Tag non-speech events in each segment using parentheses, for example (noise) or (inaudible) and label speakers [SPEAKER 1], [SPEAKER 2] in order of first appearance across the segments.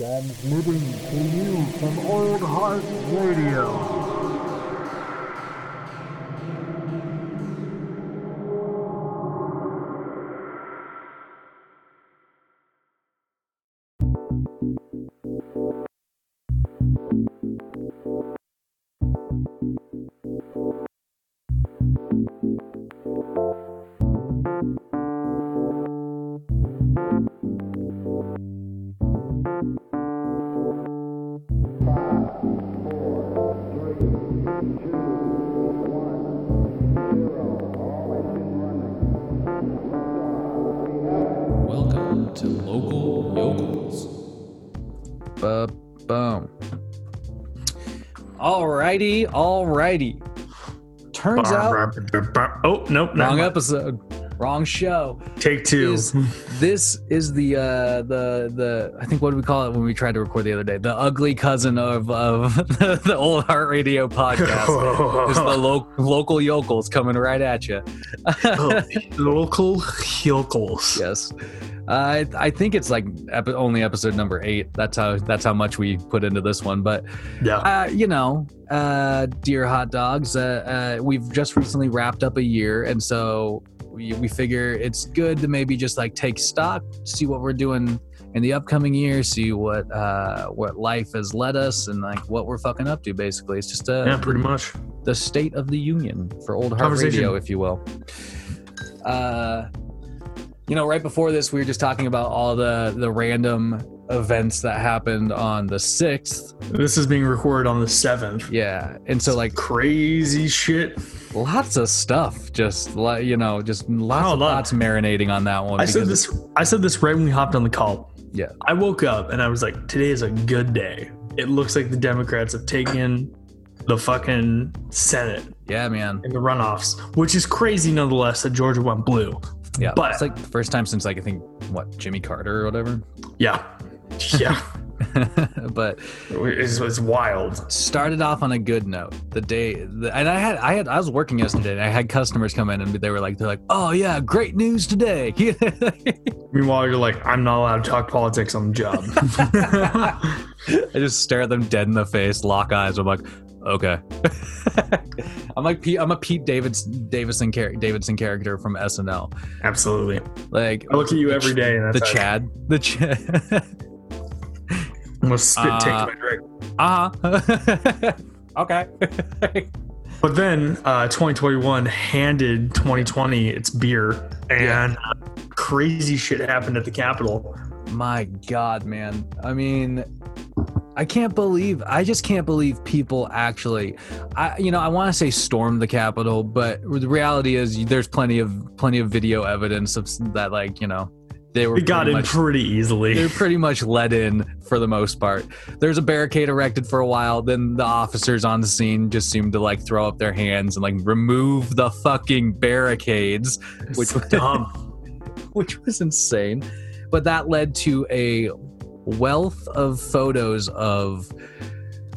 [SPEAKER 1] Transmitting to you from Old Heart Radio.
[SPEAKER 2] Ba-boom. Alrighty, alrighty. Turns out,
[SPEAKER 3] Oh nope,
[SPEAKER 2] wrong
[SPEAKER 3] no.
[SPEAKER 2] episode, wrong show.
[SPEAKER 3] Take two.
[SPEAKER 2] Is- this is the uh the the I think what do we call it when we tried to record the other day? The ugly cousin of of (laughs) the, the old heart radio podcast. (laughs) It's the lo- local yokels coming right at you. (laughs)
[SPEAKER 3] Local yokels.
[SPEAKER 2] yes. I I think it's like epi- only episode number eight. That's how that's how much we put into this one. But
[SPEAKER 3] Yeah.
[SPEAKER 2] uh, you know, uh, dear hot dogs, uh, uh, we've just recently wrapped up a year, and so we, we figure it's good to maybe just like take stock, see what we're doing in the upcoming year, see what uh, what life has led us, and like what we're fucking up to. Basically, it's just uh,
[SPEAKER 3] yeah, pretty much.
[SPEAKER 2] the state of the union for old heart radio, if you will. Uh, you know, right before this, we were just talking about all the the random events that happened on the sixth.
[SPEAKER 3] This is being recorded on the seventh.
[SPEAKER 2] Yeah, and so like
[SPEAKER 3] Crazy shit.
[SPEAKER 2] lots of stuff, just like you know, just lots
[SPEAKER 3] Oh,
[SPEAKER 2] lots marinating on that one.
[SPEAKER 3] I said this. I said this right when we hopped on the call.
[SPEAKER 2] Yeah.
[SPEAKER 3] I woke up and I was like, "Today is a good day." It looks like the Democrats have taken the fucking Senate
[SPEAKER 2] Yeah, man.
[SPEAKER 3] in the runoffs, which is crazy nonetheless that Georgia went blue.
[SPEAKER 2] Yeah,
[SPEAKER 3] But-
[SPEAKER 2] it's like the first time since like I think what Jimmy Carter or whatever.
[SPEAKER 3] Yeah. Yeah. (laughs)
[SPEAKER 2] but
[SPEAKER 3] it's, it's wild.
[SPEAKER 2] started off on a good note. The day, the, and I had, I had, I was working yesterday, and I had customers come in, and they were like, they're like, "Oh yeah, great news today." (laughs)
[SPEAKER 3] Meanwhile, you're like, I'm not allowed to talk politics on the job. (laughs)
[SPEAKER 2] I just stare at them dead in the face, lock eyes. I'm like, okay. I'm like Pete, I'm a Pete Davidson Davidson char- Davidson character from SNL.
[SPEAKER 3] Absolutely.
[SPEAKER 2] Like
[SPEAKER 3] I look at you every day, and
[SPEAKER 2] the Chad, the Chad.
[SPEAKER 3] I'm gonna spit take
[SPEAKER 2] Uh,
[SPEAKER 3] my drink.
[SPEAKER 2] uh huh. (laughs) okay. (laughs)
[SPEAKER 3] But then uh, 2021 handed 2020 its beer, and uh, crazy shit happened at the Capitol.
[SPEAKER 2] My God, man. I mean, I can't believe. I just can't believe people actually. I, you know, I want to say stormed the Capitol, but the reality is, there's plenty of plenty of video evidence of that. Like, you know, they were
[SPEAKER 3] We got
[SPEAKER 2] pretty
[SPEAKER 3] in
[SPEAKER 2] much,
[SPEAKER 3] pretty easily.
[SPEAKER 2] they're pretty much let in for the most part. There's a barricade erected for a while. Then the officers on the scene just seemed to like throw up their hands and like remove the fucking barricades, which
[SPEAKER 3] was dumb. (laughs)
[SPEAKER 2] which was insane. But that led to a wealth of photos of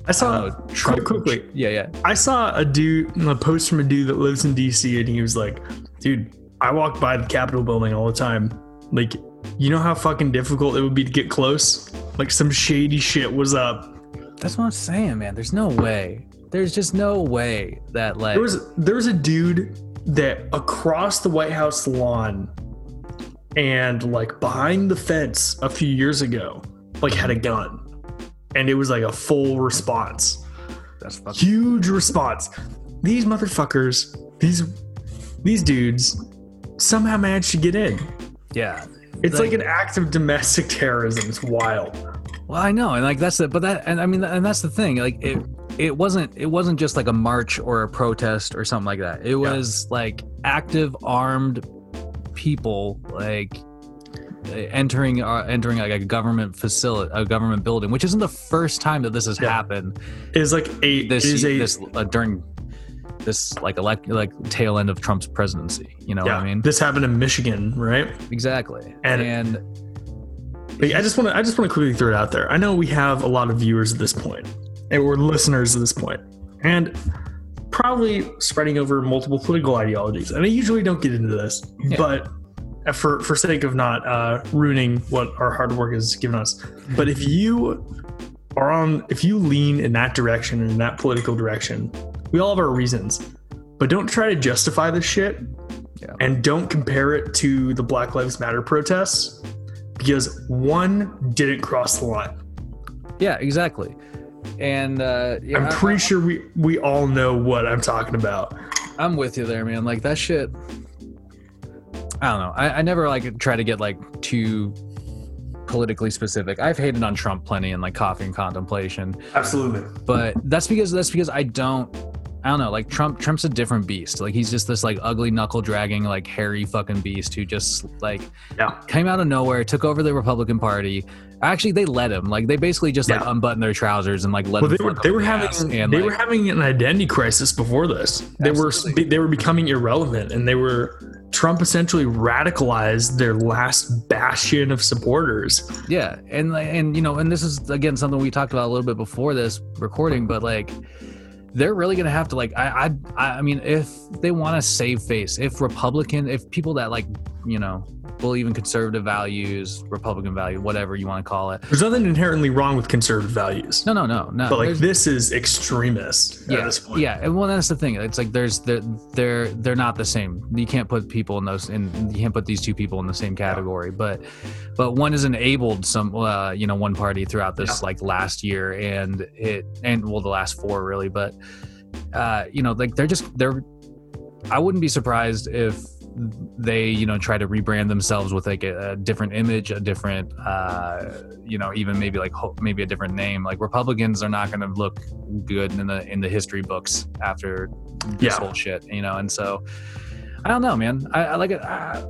[SPEAKER 3] I saw
[SPEAKER 2] uh, Trump.
[SPEAKER 3] quickly.
[SPEAKER 2] Yeah, yeah.
[SPEAKER 3] I saw a dude, a post from a dude that lives in DC, and he was like, "Dude, I walk by the Capitol building all the time. Like, you know how fucking difficult it would be to get close. Like, some shady shit was up.
[SPEAKER 2] That's what I'm saying, man. There's no way. There's just no way that like
[SPEAKER 3] There was there was a dude that across the White House lawn and like behind the fence a few years ago, like had a gun. And it was like a full response.
[SPEAKER 2] that's fucking
[SPEAKER 3] Huge response. These motherfuckers, these these dudes somehow managed to get in.
[SPEAKER 2] yeah.
[SPEAKER 3] It's
[SPEAKER 2] Like-
[SPEAKER 3] like an act of domestic terrorism. It's wild.
[SPEAKER 2] Well, I know, and like that's the but that and I mean and that's the thing. Like it it wasn't it wasn't just like a march or a protest or something like that. It was like active armed people like entering uh, entering like a government facility a government building which isn't the first time that this has
[SPEAKER 3] Yeah.
[SPEAKER 2] happened
[SPEAKER 3] It's like a
[SPEAKER 2] this
[SPEAKER 3] it is a
[SPEAKER 2] this uh, during this like elect like tail end of Trump's presidency. You know
[SPEAKER 3] yeah,
[SPEAKER 2] what I mean?
[SPEAKER 3] This happened in Michigan, right?
[SPEAKER 2] exactly.
[SPEAKER 3] And-
[SPEAKER 2] And,
[SPEAKER 3] Like, I just want to I just want to quickly throw it out there. I know we have a lot of viewers at this point, and we're listeners at this point, and probably spreading over multiple political ideologies. And I usually don't get into this,
[SPEAKER 2] Yeah.
[SPEAKER 3] but for for sake of not uh, ruining what our hard work has given us, but if you are on, if you lean in that direction in that political direction, we all have our reasons, but don't try to justify this shit,
[SPEAKER 2] Yeah.
[SPEAKER 3] and don't compare it to the Black Lives Matter protests because one didn't cross the line.
[SPEAKER 2] Yeah, exactly. And uh, yeah,
[SPEAKER 3] I'm
[SPEAKER 2] I-
[SPEAKER 3] pretty sure we we all know what I'm talking about.
[SPEAKER 2] I'm with you there, man. Like that shit. I don't know. I, I never like try to get like too politically specific. I've hated on Trump plenty in like coffee and contemplation,
[SPEAKER 3] Absolutely.
[SPEAKER 2] but that's because that's because I don't. I don't know. Like Trump, Trump's a different beast. Like he's just this like ugly knuckle dragging like hairy fucking beast who just like
[SPEAKER 3] Yeah.
[SPEAKER 2] came out of nowhere, took over the Republican Party. Actually, they let him. Like they basically just like
[SPEAKER 3] Yeah.
[SPEAKER 2] unbuttoned their trousers and like let
[SPEAKER 3] Well,
[SPEAKER 2] him.
[SPEAKER 3] they were they were having
[SPEAKER 2] and
[SPEAKER 3] they
[SPEAKER 2] like,
[SPEAKER 3] were having an identity crisis before this. They
[SPEAKER 2] Absolutely.
[SPEAKER 3] were they were becoming irrelevant, and they were Trump essentially radicalized their last bastion of supporters.
[SPEAKER 2] Yeah, and and you know, and this is again something we talked about a little bit before this recording, but like they're really gonna have to like I I I mean if they want to save face, if Republican, if people that like you know believe in conservative values, Republican value, whatever you want to call it.
[SPEAKER 3] There's nothing inherently wrong with conservative values,
[SPEAKER 2] No, no, no, no.
[SPEAKER 3] but like
[SPEAKER 2] there's-
[SPEAKER 3] this is extremist
[SPEAKER 2] yeah,
[SPEAKER 3] at this point.
[SPEAKER 2] yeah, and well, that's the thing. It's like there's they're they're they're not the same. You can't put people in those, and you can't put these two people in the same category. But but one has enabled some, uh, you know, one party throughout this
[SPEAKER 3] Yeah.
[SPEAKER 2] like last year, and it and well, the last four really. But uh, you know, like they're just they're. I wouldn't be surprised if they you know try to rebrand themselves with like a, a different image a different uh you know even maybe like ho- maybe a different name like republicans are not going to look good in the in the history books after this
[SPEAKER 3] Yeah.
[SPEAKER 2] whole shit you know and so i don't know man i, I like it I,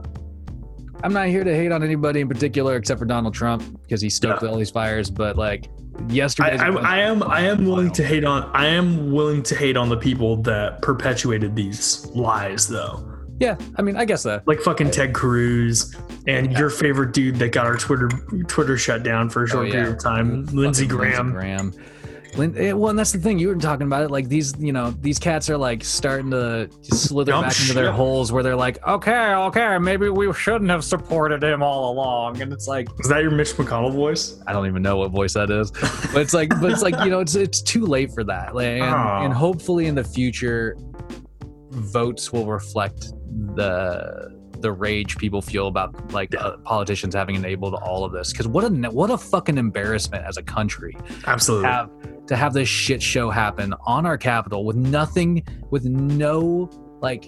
[SPEAKER 2] i'm not here to hate on anybody in particular except for donald trump because he stoked
[SPEAKER 3] Yeah.
[SPEAKER 2] all these fires but like
[SPEAKER 3] I,
[SPEAKER 2] yesterday
[SPEAKER 3] I, I am I am willing to hate on I am willing to hate on the people that perpetuated these lies though.
[SPEAKER 2] Yeah i mean i guess that
[SPEAKER 3] like fucking Ted Cruz and your favorite dude that got our Twitter Twitter shut down for a short
[SPEAKER 2] Oh, yeah.
[SPEAKER 3] period of time, Lindsey
[SPEAKER 2] Fucking
[SPEAKER 3] Graham.
[SPEAKER 2] Graham. Lin- eh, well, and that's the thing you were talking about it. Like these, you know, these cats are like starting to slither
[SPEAKER 3] Dumb
[SPEAKER 2] back into their holes where they're like, okay, okay, maybe we shouldn't have supported him all along. And it's like,
[SPEAKER 3] Is that your Mitch McConnell voice?
[SPEAKER 2] I don't even know what voice that is, but it's like, but it's like, you know, it's it's too late for that. Like, and,
[SPEAKER 3] Oh.
[SPEAKER 2] and hopefully in the future, votes will reflect the the rage people feel about like uh, politicians having enabled all of this. Because what a what a fucking embarrassment as a country
[SPEAKER 3] Absolutely.
[SPEAKER 2] have to have this shit show happen on our capital with nothing with no like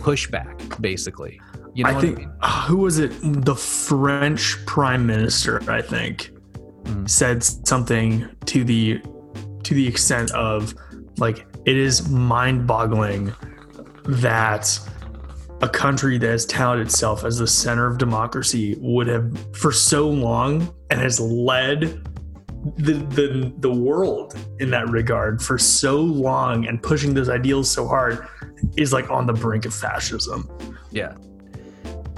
[SPEAKER 2] pushback basically you know
[SPEAKER 3] I
[SPEAKER 2] what
[SPEAKER 3] think
[SPEAKER 2] I mean?
[SPEAKER 3] uh, who was it? The French Prime Minister, I think,
[SPEAKER 2] Mm.
[SPEAKER 3] said something to the to the extent of like it is mind-boggling that a country that has touted itself as the center of democracy would have for so long and has led the, the the world in that regard for so long and pushing those ideals so hard is like on the brink of fascism.
[SPEAKER 2] yeah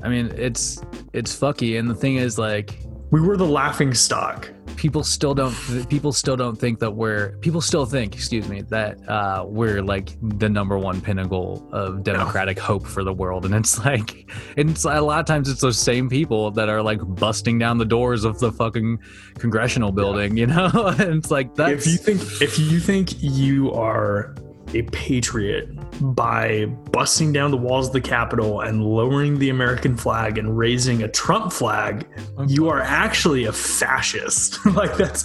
[SPEAKER 2] i mean it's it's fucky and the thing is like
[SPEAKER 3] We were the laughing stock.
[SPEAKER 2] People still don't people still don't think that we're people still think excuse me that uh we're like the number one pinnacle of democratic hope for the world. And it's like and it's a lot of times it's those same people that are like busting down the doors of the fucking congressional building you know? (laughs) And it's like that's
[SPEAKER 3] if you think if you think you are a patriot by busting down the walls of the Capitol and lowering the American flag and raising a Trump flag, you are actually a fascist. (laughs) like that's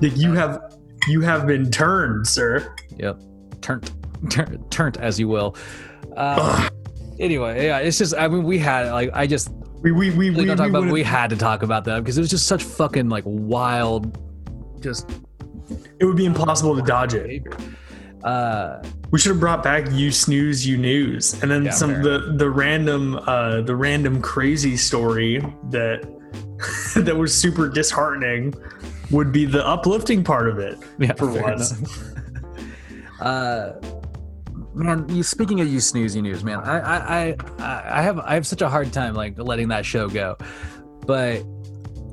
[SPEAKER 3] like you have you have been turned, sir.
[SPEAKER 2] Yep. Turnt, turnt, turnt, as you will. Uh, anyway, yeah, it's just. I mean, we had like I just
[SPEAKER 3] We we we we,
[SPEAKER 2] talk
[SPEAKER 3] we,
[SPEAKER 2] about. We had to talk about that because it was just such fucking like wild, just
[SPEAKER 3] it would be impossible to dodge it.
[SPEAKER 2] Uh,
[SPEAKER 3] We should have brought back you snooze you news, and then
[SPEAKER 2] Yeah,
[SPEAKER 3] some
[SPEAKER 2] fair
[SPEAKER 3] the the random uh the random crazy story that (laughs) that was super disheartening would be the uplifting part of it.
[SPEAKER 2] yeah,
[SPEAKER 3] For once. (laughs)
[SPEAKER 2] uh, man, you speaking of you snooze you news, man, I, I, I, I have, I have such a hard time like letting that show go, but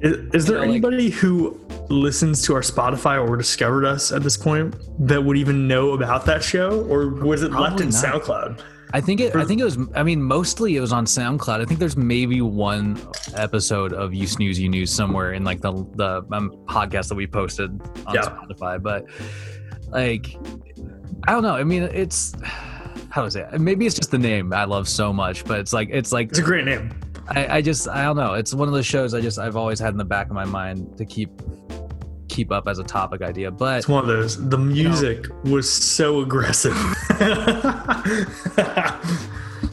[SPEAKER 3] Is, is there
[SPEAKER 2] know, like-
[SPEAKER 3] anybody who listens to our Spotify or discovered us at this point that would even know about that show, or was it left in
[SPEAKER 2] not.
[SPEAKER 3] SoundCloud?
[SPEAKER 2] I think it. I think it was. I mean, mostly it was on SoundCloud. I think there's maybe one episode of You Snooze You News somewhere in like the the um, podcast that we posted on
[SPEAKER 3] Yeah.
[SPEAKER 2] Spotify. But like, I don't know. I mean, it's (sighs) how say it? Maybe it's just the name I love so much. But it's like it's like
[SPEAKER 3] It's a great name.
[SPEAKER 2] I, I just I don't know. It's one of those shows I just I've always had in the back of my mind to keep keep up as a topic idea. But
[SPEAKER 3] It's one of those. The music was so aggressive. (laughs)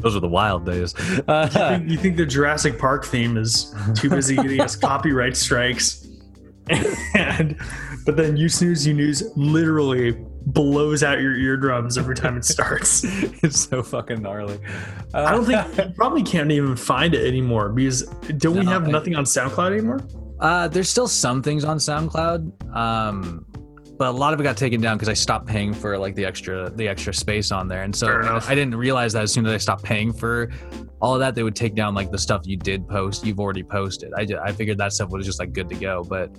[SPEAKER 2] those are the wild days. Uh,
[SPEAKER 3] you think the Jurassic Park theme is too busy getting us (laughs) copyright strikes, (laughs) and but then you snooze, you news literally blows out your eardrums every time it starts. (laughs)
[SPEAKER 2] it's so fucking gnarly. Uh,
[SPEAKER 3] I don't think you probably can't even find it anymore because don't we have nothing on SoundCloud anymore?
[SPEAKER 2] Uh, there's still some things on SoundCloud, um, but a lot of it got taken down because I stopped paying for like the extra the extra space on there, and so. I didn't realize that as soon as I stopped paying for all of that, they would take down like the stuff you did post, you've already posted. I, I figured that stuff was just like good to go, but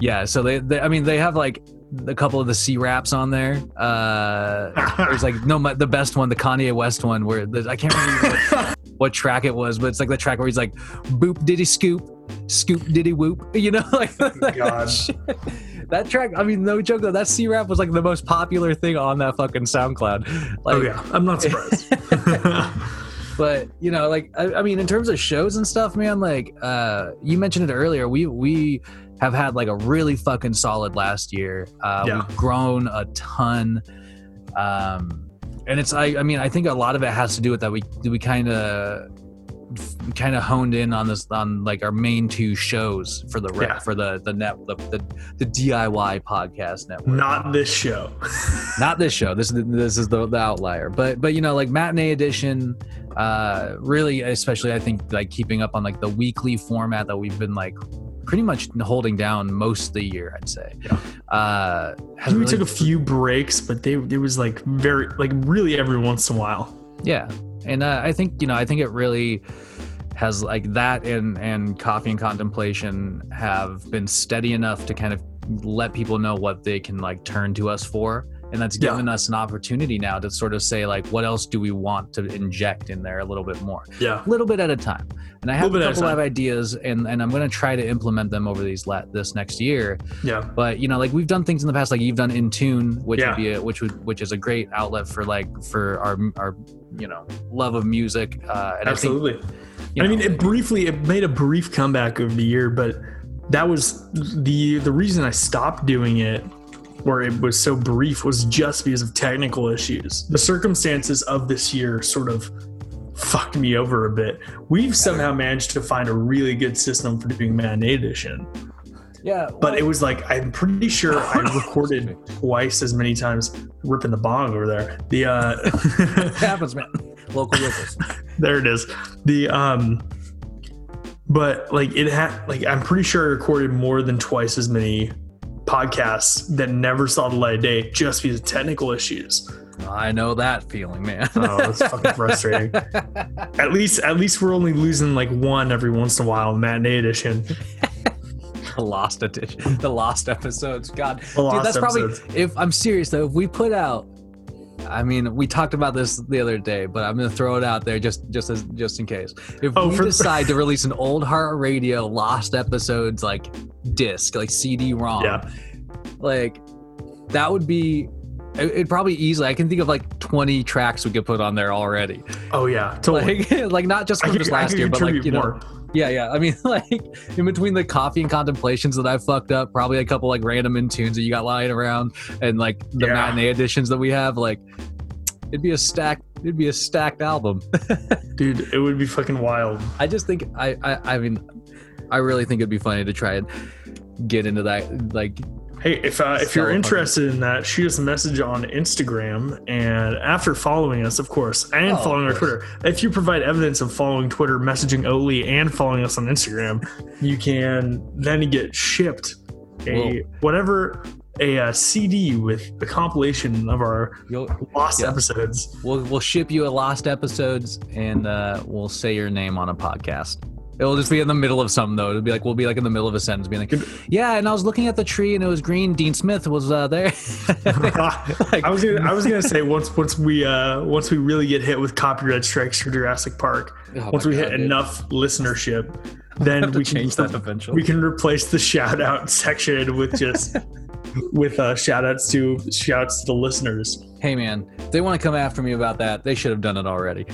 [SPEAKER 2] yeah. So they, they I mean, they have like a couple of the C raps on there. Uh, there's like no my- the best one, the Kanye West one, where the, I can't remember what, (laughs) what track it was, but it's like the track where he's like, "Boop diddy scoop, scoop diddy whoop," you know, (laughs) like, like
[SPEAKER 3] God.
[SPEAKER 2] that, that track. I mean, no joke though, that C rap was like the most popular thing on that fucking SoundCloud. Like,
[SPEAKER 3] oh yeah, I'm not surprised. (laughs)
[SPEAKER 2] but you know like I, I mean in terms of shows and stuff man like uh you mentioned it earlier we we have had like a really fucking solid last year uh
[SPEAKER 3] Yeah.
[SPEAKER 2] we've grown a ton um and it's I, I mean i think a lot of it has to do with that we we kind of kind of honed in on this on like our main two shows for the
[SPEAKER 3] Yeah.
[SPEAKER 2] for the the net the, the the diy podcast network
[SPEAKER 3] not this show. (laughs)
[SPEAKER 2] not this show this is the, this is the, the outlier but but you know like matinee edition uh really especially i think like keeping up on like the weekly format that we've been like pretty much holding down most of the year i'd say
[SPEAKER 3] Yeah.
[SPEAKER 2] uh
[SPEAKER 3] we
[SPEAKER 2] really-
[SPEAKER 3] took a few breaks, but they it was like very like really every once in a while.
[SPEAKER 2] yeah and uh, i think you know i think it really has like that and and coffee and contemplation have been steady enough to kind of let people know what they can like turn to us for and that's
[SPEAKER 3] Yeah.
[SPEAKER 2] given us an opportunity now to sort of say like what else do we want to inject in there a little bit more
[SPEAKER 3] Yeah.
[SPEAKER 2] a little bit at a time and i have a
[SPEAKER 3] a
[SPEAKER 2] couple of ideas and and i'm going to try to implement them over these la- this next year
[SPEAKER 3] Yeah.
[SPEAKER 2] but you know like we've done things in the past like you've done in tune which
[SPEAKER 3] Yeah.
[SPEAKER 2] would be a, which would which is a great outlet for like for our our you know love of music uh and
[SPEAKER 3] Absolutely.
[SPEAKER 2] i think
[SPEAKER 3] I
[SPEAKER 2] know,
[SPEAKER 3] mean, it briefly it made a brief comeback over the year, but that was the the reason I stopped doing it, where it was so brief, was just because of technical issues. The circumstances of this year sort of fucked me over a bit. We've somehow managed to find a really good system for doing matinee edition,
[SPEAKER 2] yeah
[SPEAKER 3] but it was like I'm pretty sure I (laughs) recorded twice as many times. Ripping the bong over there. The uh, (laughs)
[SPEAKER 2] happens man (laughs) local locals
[SPEAKER 3] there it is the um but like it had like i'm pretty sure i recorded more than twice as many podcasts that never saw the light of day just because of technical issues.
[SPEAKER 2] I know that feeling man.
[SPEAKER 3] Oh it's fucking (laughs) frustrating. At least at least we're only losing like one every once in a while matinee edition.
[SPEAKER 2] The lost edition. The lost episodes. God.
[SPEAKER 3] The lost
[SPEAKER 2] Dude, that's probably if I'm serious though. If we put out, I mean, we talked about this the other day, but I'm gonna throw it out there just just as just in case. If
[SPEAKER 3] Oh,
[SPEAKER 2] we
[SPEAKER 3] for-
[SPEAKER 2] decide to release an old heart radio lost episodes like disc, like CD ROM,
[SPEAKER 3] Yeah.
[SPEAKER 2] like that would be. it- It'd probably easily. I can think of like 20 tracks we could put on there already.
[SPEAKER 3] oh yeah totally
[SPEAKER 2] Like, (laughs) like not just from
[SPEAKER 3] could-
[SPEAKER 2] just last year, but like you know,
[SPEAKER 3] more.
[SPEAKER 2] yeah, yeah. I mean, (laughs) like in between the coffee and contemplations that I fucked up, probably a couple like random in tunes that you got lying around, and like the
[SPEAKER 3] Yeah.
[SPEAKER 2] matinee editions that we have. Like, it'd be a stack. It'd be a stacked album. (laughs)
[SPEAKER 3] dude it would be fucking wild
[SPEAKER 2] I just think I, I, I mean, I really think it'd be funny to try and get into that. Like,
[SPEAKER 3] Hey, if uh, if you're interested in that, shoot us a message on Instagram, and after following us, of course, and
[SPEAKER 2] Oh,
[SPEAKER 3] following our Twitter. If you provide evidence of following Twitter, messaging Oli, and following us on Instagram, you can then get shipped a
[SPEAKER 2] Whoa.
[SPEAKER 3] whatever a, uh CD with a compilation of our
[SPEAKER 2] you'll
[SPEAKER 3] lost
[SPEAKER 2] Yeah.
[SPEAKER 3] episodes.
[SPEAKER 2] we'll we'll ship you a lost episodes, and uh, we'll say your name on a podcast. It'll just be in the middle of something though. It'll be like we'll be like in the middle of a sentence, being like, "Yeah," and I was looking at the tree and it was green. Dean Smith was uh, there. (laughs) Like-
[SPEAKER 3] I was gonna, I was gonna say (laughs) once once we uh once we really get hit with copyright strikes for Jurassic Park,
[SPEAKER 2] Oh
[SPEAKER 3] once we
[SPEAKER 2] God,
[SPEAKER 3] hit
[SPEAKER 2] dude.
[SPEAKER 3] enough listenership, (laughs) then we can
[SPEAKER 2] change that eventually.
[SPEAKER 3] We can replace the shout out section with just with uh shout outs to shouts to the listeners.
[SPEAKER 2] hey man, they want to come after me about that, they should have done it already.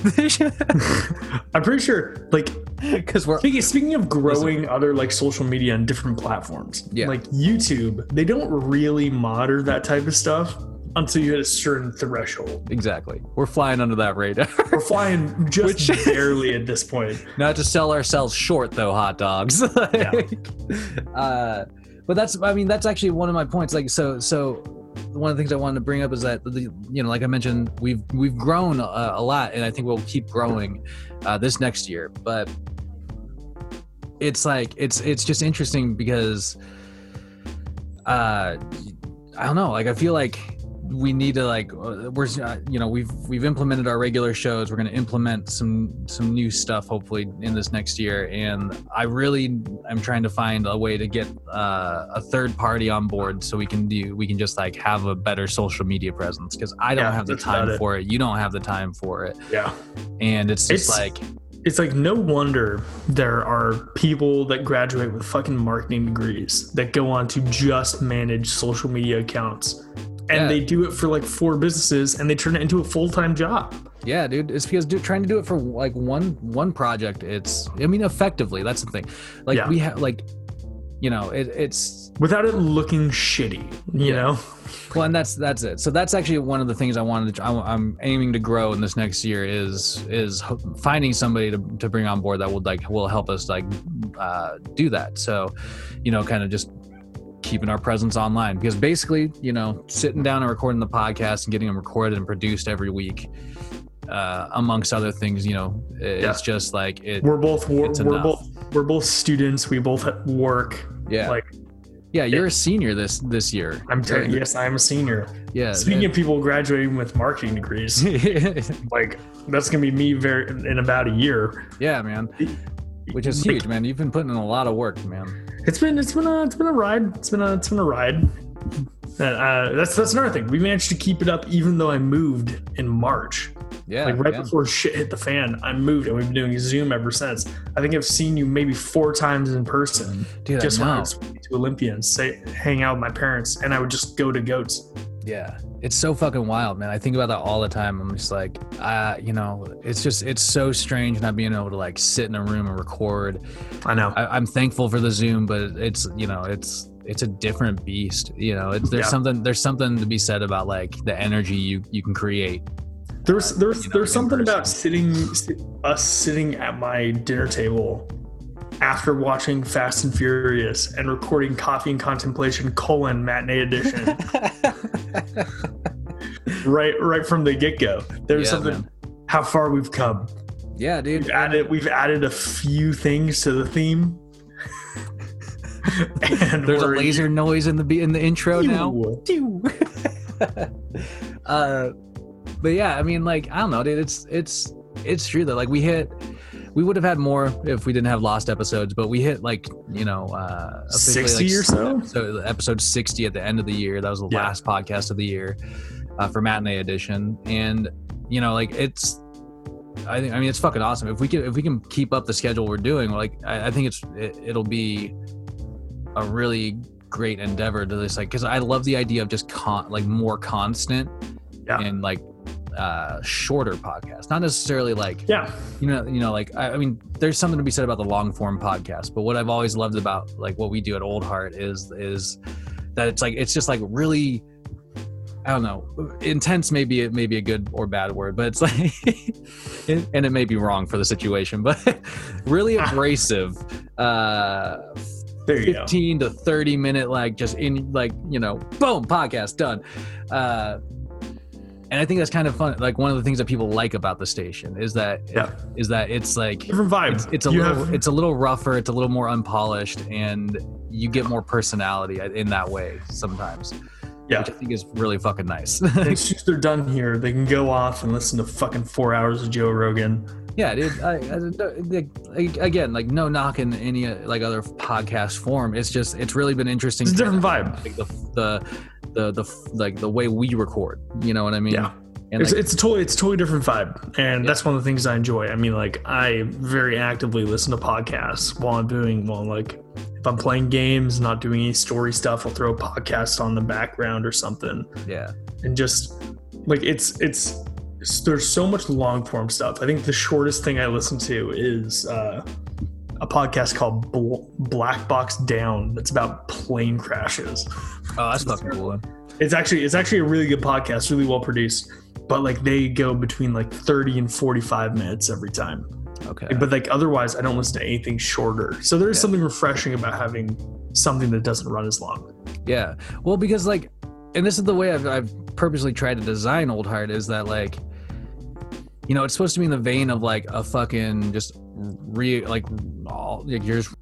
[SPEAKER 3] I'm pretty sure like (laughs)
[SPEAKER 2] Because we're
[SPEAKER 3] Speaking, speaking of growing other like social media and different platforms,
[SPEAKER 2] Yeah.
[SPEAKER 3] like YouTube, they don't really monitor that type of stuff until you hit a certain threshold.
[SPEAKER 2] exactly we're flying under that radar. (laughs)
[SPEAKER 3] We're flying just
[SPEAKER 2] Which- (laughs)
[SPEAKER 3] barely at this point.
[SPEAKER 2] Not to sell ourselves short though, hot dogs. Like, uh, but that's I mean that's actually one of my points. Like so so one of the things I wanted to bring up is that the, you know like I mentioned we've we've grown a, a lot and I think we'll keep growing uh, this next year. But it's like it's it's just interesting because uh I don't know like I feel like we need to like we're you know we've we've implemented our regular shows. We're going to implement some some new stuff hopefully in this next year. And i really am trying to find a way to get uh, a third party on board so we can do we can just like have a better social media presence. Because i don't
[SPEAKER 3] Yeah,
[SPEAKER 2] have the time
[SPEAKER 3] it.
[SPEAKER 2] for it. You don't have the time for it.
[SPEAKER 3] Yeah.
[SPEAKER 2] and it's just
[SPEAKER 3] It's-
[SPEAKER 2] like
[SPEAKER 3] It's like no wonder there are people that graduate with fucking marketing degrees that go on to just manage social media accounts. And
[SPEAKER 2] Yeah.
[SPEAKER 3] they do it for like four businesses and they turn it into a full time job.
[SPEAKER 2] Yeah, dude. It's because do, trying to do it for like one one project. It's I mean effectively. That's the thing. Like
[SPEAKER 3] Yeah.
[SPEAKER 2] we have like, you know, it, it's
[SPEAKER 3] Without it looking shitty, you
[SPEAKER 2] Yeah.
[SPEAKER 3] know?
[SPEAKER 2] well, and that's that's it. So that's actually one of the things I wanted. To, I'm, I'm aiming to grow in this next year is is finding somebody to, to bring on board that will like will help us like uh, do that. So, you know, kind of just keeping our presence online because basically, you know, sitting down and recording the podcast and getting them recorded and produced every week. Uh, amongst other things, you know, it's
[SPEAKER 3] Yeah.
[SPEAKER 2] just like it.
[SPEAKER 3] We're both we're, we're both we're both students. We both work.
[SPEAKER 2] Yeah,
[SPEAKER 3] Like
[SPEAKER 2] yeah. You're a senior this this year.
[SPEAKER 3] I'm telling you, yes, I'm a senior.
[SPEAKER 2] Yeah.
[SPEAKER 3] Speaking of people graduating with marketing degrees, (laughs) like that's gonna be me very in about a year.
[SPEAKER 2] yeah, man. Which is huge, man. You've been putting in a lot of work, man.
[SPEAKER 3] It's been it's been a it's been a ride. It's been a it's been a ride. Uh, uh, that's that's another thing. We managed to keep it up even though I moved in March.
[SPEAKER 2] Yeah.
[SPEAKER 3] like right
[SPEAKER 2] yeah.
[SPEAKER 3] before shit hit the fan, I moved and we've been doing Zoom ever since. I think I've seen you maybe four times in person.
[SPEAKER 2] Dude,
[SPEAKER 3] just
[SPEAKER 2] I
[SPEAKER 3] when I
[SPEAKER 2] know.
[SPEAKER 3] was to Olympians, say hang out with my parents, and I would just go to goats.
[SPEAKER 2] Yeah. It's so fucking wild, man. I think about that all the time. I'm just like, uh, you know, it's just it's so strange not being able to like sit in a room and record.
[SPEAKER 3] I know.
[SPEAKER 2] I, I'm thankful for the Zoom, but it's you know, it's it's a different beast. You know, it's, there's
[SPEAKER 3] Yeah.
[SPEAKER 2] something there's something to be said about like the energy you you can create.
[SPEAKER 3] There's there's
[SPEAKER 2] you know,
[SPEAKER 3] there's something
[SPEAKER 2] person.
[SPEAKER 3] about sitting us sitting at my dinner table after watching Fast and Furious and recording Coffee and Contemplation colon matinee edition (laughs) right right from the get go. There's
[SPEAKER 2] Yeah,
[SPEAKER 3] something
[SPEAKER 2] man.
[SPEAKER 3] how far we've come.
[SPEAKER 2] Yeah, dude.
[SPEAKER 3] We've added we've added a few things to the theme. (laughs) and
[SPEAKER 2] There's a
[SPEAKER 3] we're-
[SPEAKER 2] laser noise in the in the intro now.
[SPEAKER 3] Pew. (laughs)
[SPEAKER 2] uh, but yeah, I mean, like I don't know, dude. It's it's it's true that like we hit. We would have had more if we didn't have lost episodes, but we hit like you know uh,
[SPEAKER 3] 60
[SPEAKER 2] like,
[SPEAKER 3] or so?
[SPEAKER 2] So episode sixty at the end of the year. That was the
[SPEAKER 3] Yeah.
[SPEAKER 2] last podcast of the year uh, for matinee edition, and you know like it's. I think I mean it's fucking awesome. If we can if we can keep up the schedule we're doing, like I, I think it's it, it'll be a really great endeavor to this like because I love the idea of just con like more constant
[SPEAKER 3] Yeah.
[SPEAKER 2] and like uh shorter podcasts not necessarily like
[SPEAKER 3] Yeah.
[SPEAKER 2] you know you know like I, I mean there's something to be said about the long form podcast but what i've always loved about like what we do at old heart is is that it's like it's just like really i don't know intense maybe it may be a good or bad word but it's (laughs) like and it may be wrong for the situation but (laughs) really (laughs) abrasive uh
[SPEAKER 3] There you go.
[SPEAKER 2] 15 to 30 minute like just in like you know boom podcast done uh and i think that's kind of fun like one of the things that people like about the station is that
[SPEAKER 3] Yeah.
[SPEAKER 2] is that it's like
[SPEAKER 3] Different vibe.
[SPEAKER 2] it's, it's a
[SPEAKER 3] You
[SPEAKER 2] little
[SPEAKER 3] have-
[SPEAKER 2] it's a little rougher it's a little more unpolished and you get more personality in that way sometimes
[SPEAKER 3] Yeah.
[SPEAKER 2] which i think is really fucking nice
[SPEAKER 3] as soon as they're done here, they can go off and listen to fucking four hours of Joe Rogan
[SPEAKER 2] yeah, dude. I, I, like, again, like no knock in any like other podcast form. It's just it's really been interesting.
[SPEAKER 3] It's a different vibe.
[SPEAKER 2] Like the the the the like the way we record. You know what I mean?
[SPEAKER 3] Yeah.
[SPEAKER 2] And
[SPEAKER 3] It's,
[SPEAKER 2] like,
[SPEAKER 3] it's a totally it's a totally different vibe, and
[SPEAKER 2] Yeah.
[SPEAKER 3] that's one of the things I enjoy. I mean, like I very actively listen to podcasts while I'm doing while like if I'm playing games, not doing any story stuff, I'll throw a podcast on the background or something,
[SPEAKER 2] yeah,
[SPEAKER 3] and just like it's it's there's so much long form stuff. I think the shortest thing I listen to is uh, a podcast called Bl- Black Box Down. That's about plane crashes.
[SPEAKER 2] oh, that's fucking cool.
[SPEAKER 3] It's actually it's actually a really good podcast, really well produced. But like they go between like 30 and 45 minutes every time.
[SPEAKER 2] Okay,
[SPEAKER 3] But like otherwise I don't listen to anything shorter. So there is
[SPEAKER 2] Yeah.
[SPEAKER 3] something refreshing about having something that doesn't run as long.
[SPEAKER 2] Yeah. Well, because like, and this is the way I've, I've purposely tried to design Old Heart is that like, you know, it's supposed to be in the vein of like a fucking just re like all like you're just